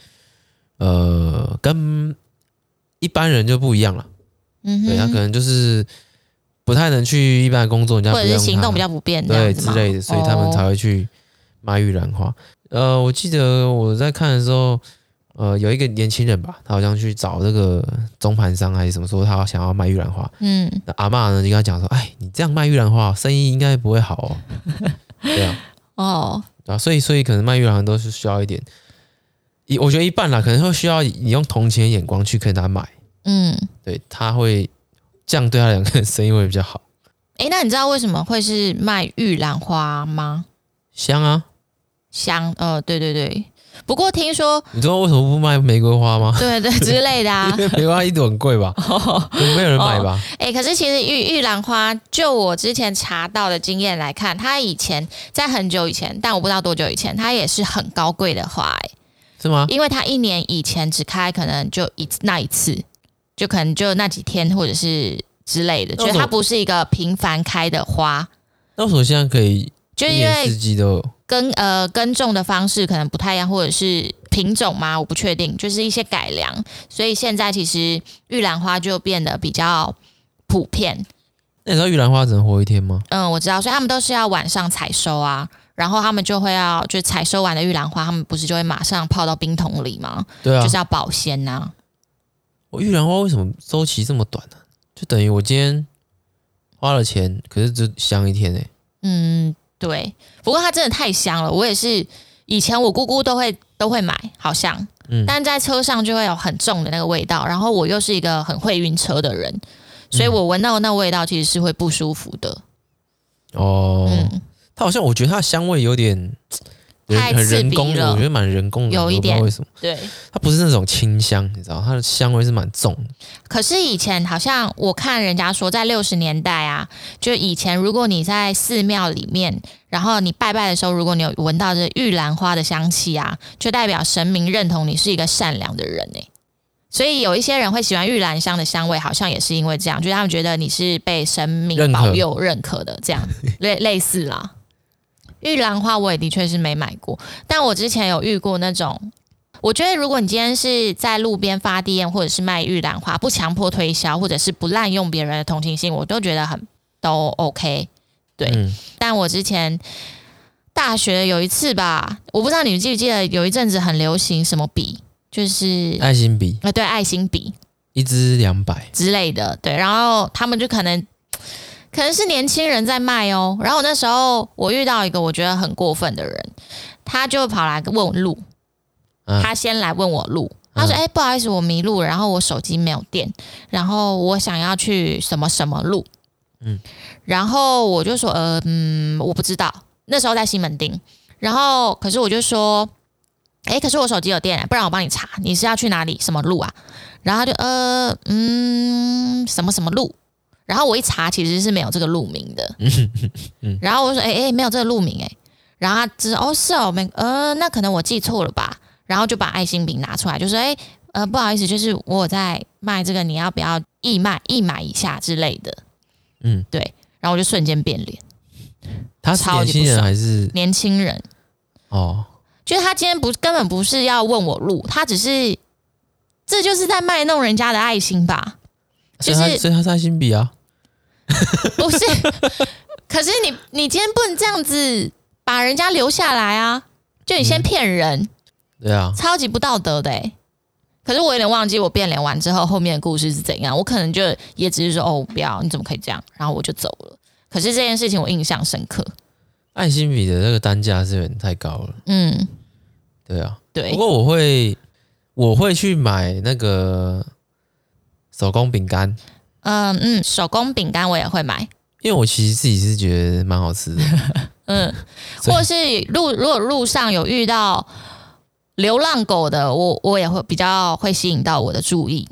呃跟。一般人就不一样了，嗯哼，对，他可能就是不太能去一般的工作，人家不或者是行动比较不便，对之类的，所以他们才会去卖玉兰花。哦。呃，我记得我在看的时候，呃，有一个年轻人吧，他好像去找这个中盘商还是什么，说他想要卖玉兰花。嗯，那阿嬷呢就跟他讲说：“哎，你这样卖玉兰花，生意应该不会好哦。”对啊，哦，啊，所以所以可能卖玉兰花都是需要一点。一我觉得一半啦，可能会需要你用同情的眼光去跟他买，嗯，对，他会这样对他两个人生意会比较好。哎、欸，那你知道为什么会是卖玉兰花吗？香啊，香，呃，对对对。不过听说，你知道为什么不卖玫瑰花吗？对对 之类的啊，因为玫瑰花一朵很贵吧，哦、没有人买吧？哎、可是其实玉玉兰花，就我之前查到的经验来看，它以前在很久以前，但我不知道多久以前，它也是很高贵的花、欸，哎。是吗？因为它一年以前只开可能就一次那一次，就可能就那几天或者是之类的，就是它不是一个频繁开的花。那为什么现在可以？就因为四季都耕呃耕种的方式可能不太一样，或者是品种吗？我不确定，就是一些改良，所以现在其实玉兰花就变得比较普遍。那你知道玉兰花只能活一天吗？嗯，我知道，所以他们都是要晚上采收啊。然后他们就会要，就采收完的玉兰花，他们不是就会马上泡到冰桶里吗？对啊，就是要保鲜呐、啊。我玉兰花为什么周期这么短呢、啊？就等于我今天花了钱，可是只香一天哎、欸。嗯，对。不过它真的太香了，我也是以前我姑姑都会都会买，好像，嗯，但在车上就会有很重的那个味道。然后我又是一个很会晕车的人，所以我闻到那味道其实是会不舒服的。哦。嗯它好像，我觉得它的香味有点太很人工的，刺鼻了我觉得蛮人工的，有一点为什么？对。它不是那种清香，你知道，它的香味是蛮重的。可是以前好像我看人家说，在六十年代啊，就以前如果你在寺庙里面，然后你拜拜的时候，如果你有闻到这玉兰花的香气啊，就代表神明认同你是一个善良的人哎。所以有一些人会喜欢玉兰香的香味，好像也是因为这样，就是他们觉得你是被神明保佑认可的这样类类似啦。玉兰花我也的确是没买过，但我之前有遇过那种。我觉得如果你今天是在路边发店或者是卖玉兰花，不强迫推销，或者是不滥用别人的同情心，我都觉得很都 OK。对，嗯、但我之前大学有一次吧，我不知道你们记不记得，有一阵子很流行什么笔，就是爱心笔啊，对，爱心笔，一支两百之类的。对，然后他们就可能。可能是年轻人在卖哦，然后那时候我遇到一个我觉得很过分的人，他就跑来问我路，啊、他先来问我路，他说：“哎、不好意思，我迷路，然后我手机没有电，然后我想要去什么什么路。”嗯，然后我就说：“呃，嗯，我不知道。”那时候在西门町，然后可是我就说：“哎、欸，可是我手机有电，不然我帮你查，你是要去哪里？什么路啊？”然后他就呃，嗯，什么什么路。然后我一查，其实是没有这个路名的。然后我说：“哎、欸、哎，没有这个路名哎。”然后他只哦是哦，没呃，那可能我记错了吧。然后就把爱心饼拿出来，就说：“哎呃，不好意思，就是我在卖这个，你要不要义卖义买一下之类的？”嗯，对。然后我就瞬间变脸。他是年轻人还是年轻人？哦，就是他今天不根本不是要问我路，他只是这就是在卖弄人家的爱心吧？就是所以他是爱心笔啊。不是，可是你你今天不能这样子把人家留下来啊！就你先骗人，嗯、对啊，超级不道德的、欸。可是我有点忘记我变脸完之后后面的故事是怎样，我可能就也只是说哦，不要，你怎么可以这样？然后我就走了。可是这件事情我印象深刻。爱心笔的那个单价是有点太高了。嗯，对啊，对。不过我会我会去买那个手工饼干。嗯嗯，手工饼干我也会买，因为我其实自己是觉得蛮好吃的。嗯，或是路如果路上有遇到流浪狗的，我我也会比较会吸引到我的注意。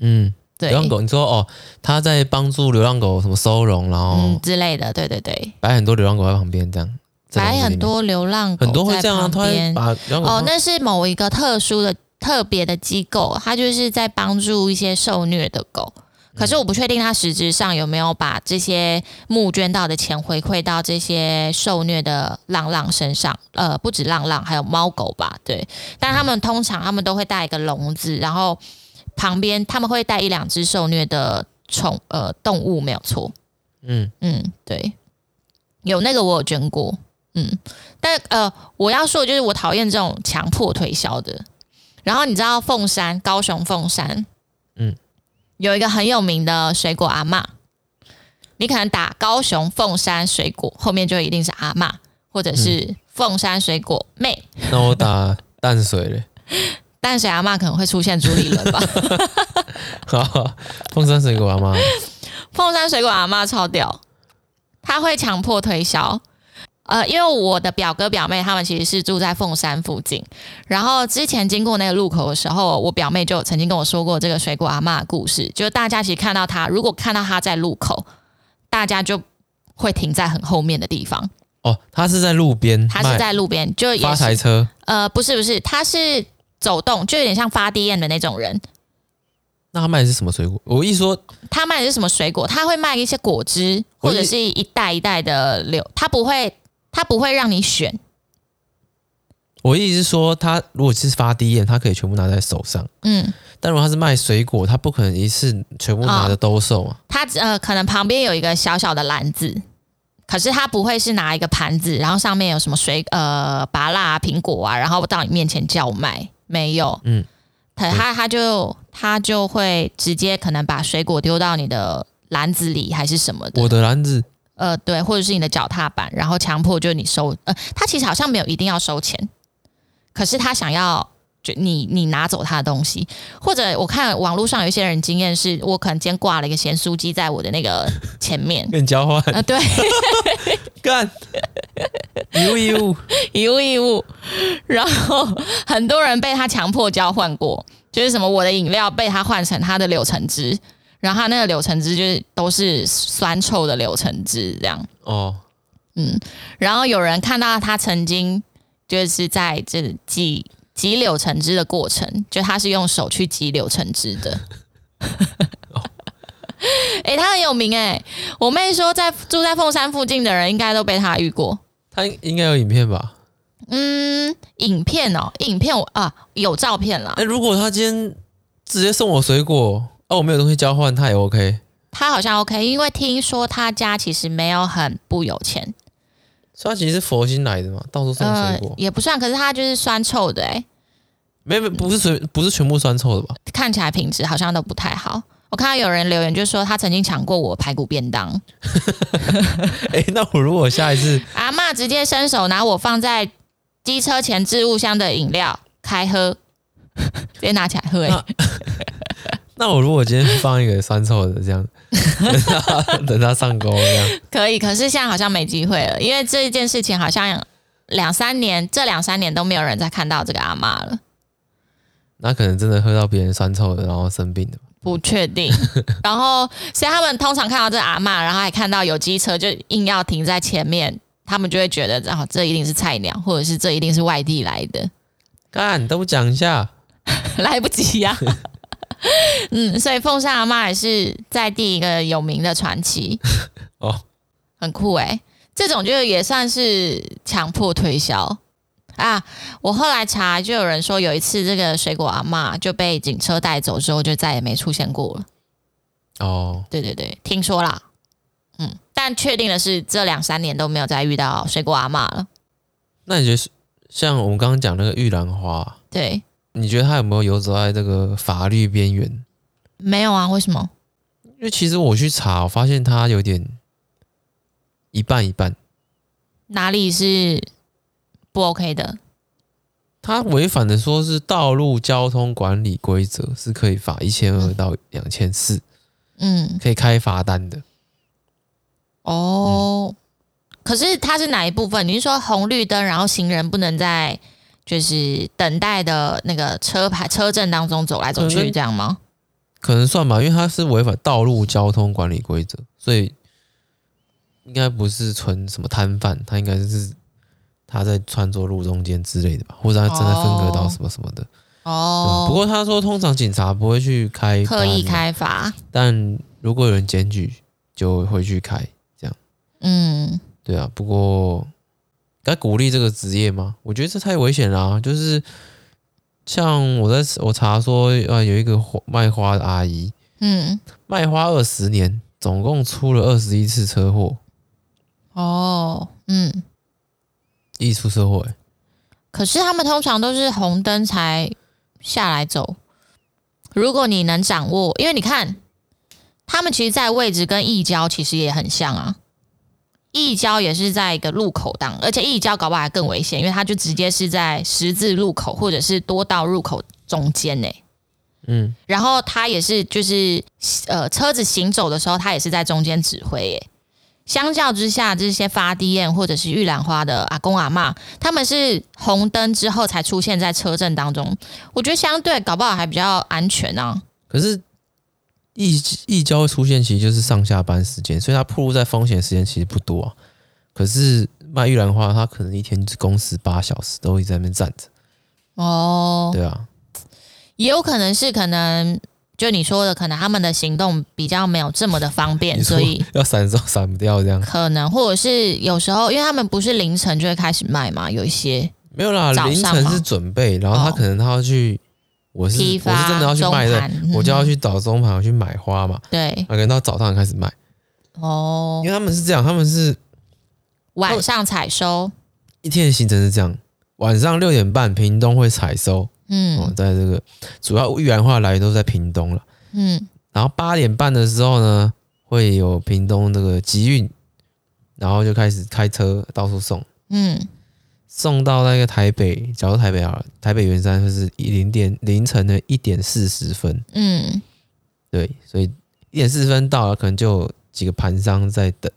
嗯，对，流浪狗，你说哦，他在帮助流浪狗什么收容，然后、嗯、之类的，对对对，摆很多流浪狗在旁边这样，摆很多流浪狗很多会这样啊，他会把流浪狗哦，那是某一个特殊的特别的机构，它就是在帮助一些受虐的狗。可是我不确定他实质上有没有把这些募捐到的钱回馈到这些受虐的浪浪身上，呃，不止浪浪，还有猫狗吧，对。但他们通常他们都会带一个笼子，然后旁边他们会带一两只受虐的宠呃动物，没有错。嗯嗯，对，有那个我有捐过，嗯，但呃我要说的就是我讨厌这种强迫推销的。然后你知道凤山，高雄凤山，嗯。有一个很有名的水果阿嬷，你可能打高雄凤山水果，后面就一定是阿嬷，或者是凤山水果妹。那我打淡水嘞，淡水阿嬷可能会出现朱立伦吧。好，凤山水果阿嬷，凤山水果阿嬷超屌，他会强迫推销。呃，因为我的表哥表妹他们其实是住在凤山附近，然后之前经过那个路口的时候，我表妹就曾经跟我说过这个水果阿嬷的故事。就是大家其实看到他，如果看到他在路口，大家就会停在很后面的地方。哦，他是在路边，他是在路边，就发财车。呃，不是不是，他是走动，就有点像发电的那种人。那他卖的是什么水果？我一说他卖的是什么水果，他会卖一些果汁，或者是一袋一袋的流，他不会。他不会让你选。我意思是说，他如果是发 DM，他可以全部拿在手上。嗯，但如果他是卖水果，他不可能一次全部拿着兜售啊。他呃，可能旁边有一个小小的篮子，可是他不会是拿一个盘子，然后上面有什么水呃，芭乐啊、苹果啊，然后到你面前叫卖，没有。嗯，他他他就他就会直接可能把水果丢到你的篮子里，还是什么的。我的篮子。呃，对，或者是你的脚踏板，然后强迫就是你收，呃，他其实好像没有一定要收钱，可是他想要就你你拿走他的东西，或者我看网络上有一些人经验是，我可能今天挂了一个咸酥鸡在我的那个前面，跟你交换，呃，对，干，以物易物，以物易物。然后很多人被他强迫交换过，就是什么我的饮料被他换成他的柳橙汁，然后他那个柳橙汁就是都是酸臭的柳橙汁这样。哦，嗯，然后有人看到他曾经就是在这挤挤柳橙汁的过程，就他是用手去挤柳橙汁的。哎、欸，他很有名哎、欸！我妹说，在住在凤山附近的人应该都被他遇过。他应该有影片吧？嗯，影片哦，影片我啊有照片啦。哎、欸、如果他今天直接送我水果，哦、啊，我没有东西交换，他也 OK。他好像 OK，因为听说他家其实没有很不有钱，所以他其实是佛心来的嘛，到处送水果、呃、也不算。可是他就是酸臭的哎、欸，没没不是全，不是全部酸臭的吧？看起来品质好像都不太好。我看到有人留言，就说他曾经抢过我排骨便当。哎、欸，那我如果下一次 阿嬷直接伸手拿我放在机车前置物箱的饮料开喝，直接拿起来喝、欸。哎，那我如果今天放一个酸臭的这样，等 他等他上钩这样可以。可是现在好像没机会了，因为这一件事情好像两三年，这两三年都没有人再看到这个阿嬷了。那可能真的喝到别人酸臭的，然后生病的。不确定，然后所以他们通常看到这阿嬷，然后还看到有机车，就硬要停在前面，他们就会觉得，然后这一定是菜鸟，或者是这一定是外地来的。干，都讲一下，来不及呀、啊。嗯，所以凤山阿妈也是在地一个有名的传奇 哦，很酷哎、欸，这种就也算是强迫推销。啊！我后来查，就有人说有一次这个水果阿妈就被警车带走之后，就再也没出现过了。哦，对对对，听说啦，嗯，但确定的是，这两三年都没有再遇到水果阿妈了。那你觉得，像我们刚刚讲那个玉兰花，对，你觉得他有没有游走在这个法律边缘？没有啊，为什么？因为其实我去查，我发现他有点一半一半。哪里是？不 OK 的，他违反的说是道路交通管理规则，是可以罚一千二到两千四，嗯，可以开罚单的。哦，嗯、可是他是哪一部分？你是说红绿灯，然后行人不能在就是等待的那个车牌车阵当中走来走去，这样吗？可能算吧，因为他是违反道路交通管理规则，所以应该不是纯什么摊贩，他应该是。他在穿梭路中间之类的吧，或者他真的分隔到什么什么的哦。不过他说，通常警察不会去开刻意开罚，但如果有人检举，就会去开这样。嗯，对啊。不过该鼓励这个职业吗？我觉得这太危险了啊。就是像我在我查说，啊，有一个卖花的阿姨，嗯，卖花二十年，总共出了二十一次车祸。哦，嗯。一出车祸，可是他们通常都是红灯才下来走。如果你能掌握，因为你看，他们其实，在位置跟义交其实也很像啊。义交也是在一个路口当，而且义交搞不好还更危险，因为它就直接是在十字路口或者是多道入口中间呢。嗯，然后他也是就是呃，车子行走的时候，他也是在中间指挥耶。相较之下，这些发地燕或者是玉兰花的阿公阿嬷，他们是红灯之后才出现在车阵当中。我觉得相对搞不好还比较安全啊。可是义义交出现其实就是上下班时间，所以它暴露在风险时间其实不多啊。可是卖玉兰花，他可能一天只工时八小时，都会在那边站着。哦，对啊，也有可能是可能。就你说的，可能他们的行动比较没有这么的方便，所以要闪的时候闪不掉这样。可能或者是有时候，因为他们不是凌晨就会开始卖嘛，有一些没有啦，凌晨是准备，然后他可能他要去，哦、我是我是真的要去卖的，嗯、我就要去找中盘去买花嘛。对，可能到早上开始卖。哦，因为他们是这样，他们是晚上采收，一天的行程是这样，晚上六点半屏东会采收。嗯，哦，在这个主要玉兰花来源都在屏东了。嗯，然后八点半的时候呢，会有屏东那个集运，然后就开始开车到处送。嗯，送到那个台北，假如台北好了，台北圆山就是零点凌晨的一点四十分。嗯，对，所以一点四十分到了，可能就有几个盘商在等，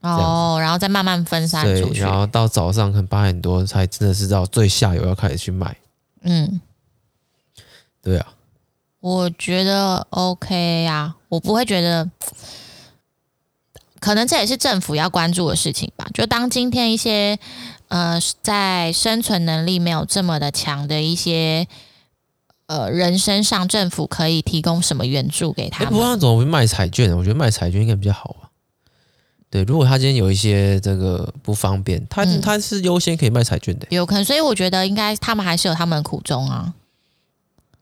哦，然后再慢慢分散出去，然后到早上可能八点多才真的是到最下游要开始去卖。嗯，对啊，我觉得 OK 呀、啊，我不会觉得，可能这也是政府要关注的事情吧。就当今天一些呃在生存能力没有这么的强的一些。呃，人身上政府可以提供什么援助给他们？不过他怎么会卖彩券呢？我觉得卖彩券应该比较好吧。对，如果他今天有一些这个不方便，他、嗯、他是优先可以卖彩券的，有可能。所以我觉得应该他们还是有他们的苦衷啊，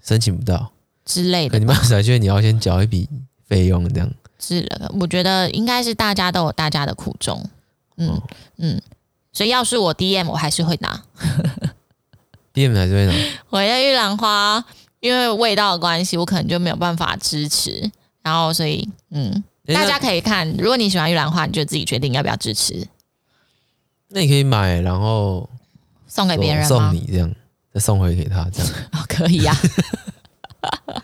申请不到之类的。你卖彩券，你要先缴一笔费用，这样是的。我觉得应该是大家都有大家的苦衷。嗯、哦、嗯，所以要是我 DM，我还是会拿。DM 还是会拿。我要玉兰花。因为味道的关系，我可能就没有办法支持。然后，所以，嗯，大家可以看，如果你喜欢玉兰花，你就自己决定要不要支持。那你可以买，然后送给别人，送你这样，再送回给他这样。哦，可以呀、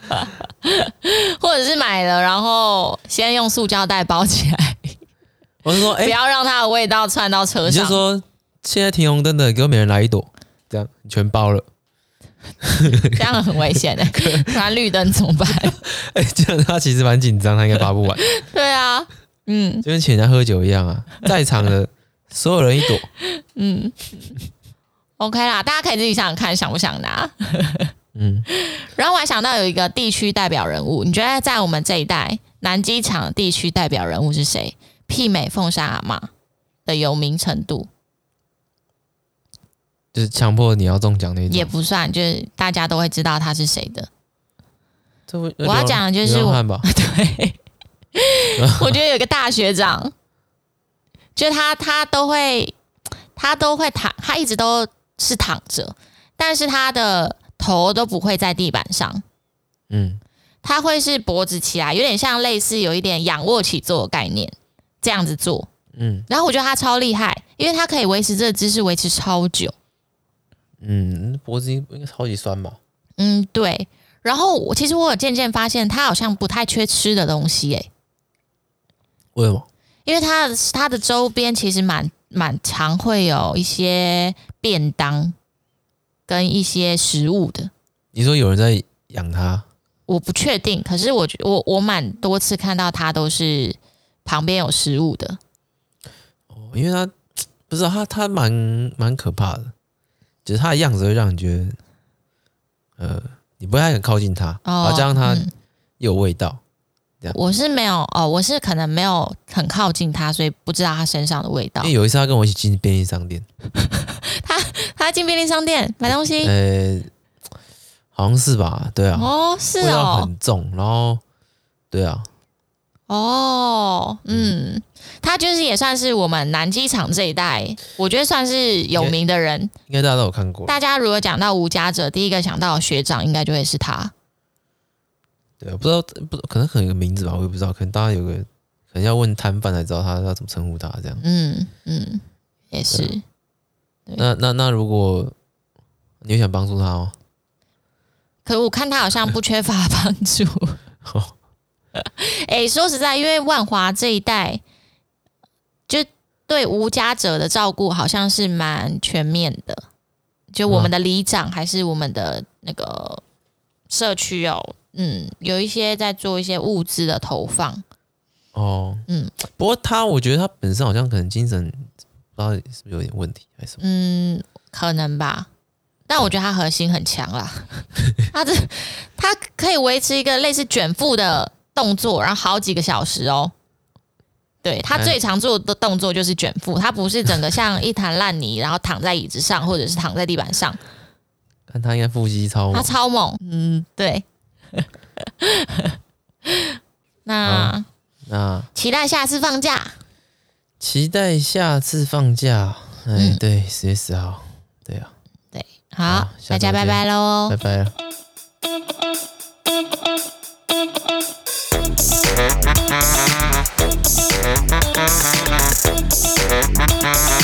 啊。或者是买了，然后先用塑胶袋包起来。我是说，哎，不要让它的味道窜到车上。你就说，现在停红灯的，给我每人来一朵，这样全包了。这样很危险的，突然绿灯怎么办？哎、欸，这样他其实蛮紧张，他应该发不完。对啊，嗯，就跟请人家喝酒一样啊，在场的所有人一朵。嗯，OK 啦，大家可以自己想想看，想不想拿？嗯，然后我还想到有一个地区代表人物，你觉得在我们这一代南机场地区代表人物是谁？媲美凤山阿嬷的有名程度？就是强迫你要中奖那种，也不算，就是大家都会知道他是谁的。我要讲的就是我，对，我觉得有个大学长，就他他都会他都会躺，他一直都是躺着，但是他的头都不会在地板上，嗯，他会是脖子起来，有点像类似有一点仰卧起坐的概念，这样子做，嗯，然后我觉得他超厉害，因为他可以维持这个姿势维持超久。嗯，脖子应该超级酸吧？嗯，对。然后我其实我有渐渐发现，他好像不太缺吃的东西，诶。为什么？因为他他的周边其实蛮蛮常会有一些便当跟一些食物的。你说有人在养他？我不确定，可是我我我蛮多次看到他都是旁边有食物的。哦，因为他 不知道他他蛮蛮可怕的。就是他的样子会让你觉得，呃，你不太敢靠近他，哦、然后加上它又有味道。我是没有哦，我是可能没有很靠近他，所以不知道他身上的味道。因为有一次他跟我一起进便利商店，他他进便利商店买东西，呃，好像是吧？对啊，哦，是哦，味道很重，然后对啊。哦，嗯，他就是也算是我们南机场这一代，我觉得算是有名的人，应该大家都有看过。大家如果讲到无家者，第一个想到学长，应该就会是他。对，我不知道，不可能可能有个名字吧，我也不知道，可能大家有个，可能要问摊贩才知道他要怎么称呼他这样。嗯嗯，也是。那那那如果你有想帮助他吗？可我看他好像不缺乏帮助。哎、欸，说实在，因为万华这一带，就对无家者的照顾好像是蛮全面的。就我们的里长还是我们的那个社区哦，嗯，有一些在做一些物资的投放。哦，嗯，不过他，我觉得他本身好像可能精神不知道是不是有点问题，还是什么？嗯，可能吧。但我觉得他核心很强啦，他这他可以维持一个类似卷腹的。动作，然后好几个小时哦。对，他最常做的动作就是卷腹，他不是整个像一滩烂泥，然后躺在椅子上或者是躺在地板上。看他应该腹肌超猛，他超猛。嗯，对。那那期待下次放假。期待下次放假。哎，嗯、对，十月十号。对啊。对，好，大家拜拜喽。拜拜了。Thank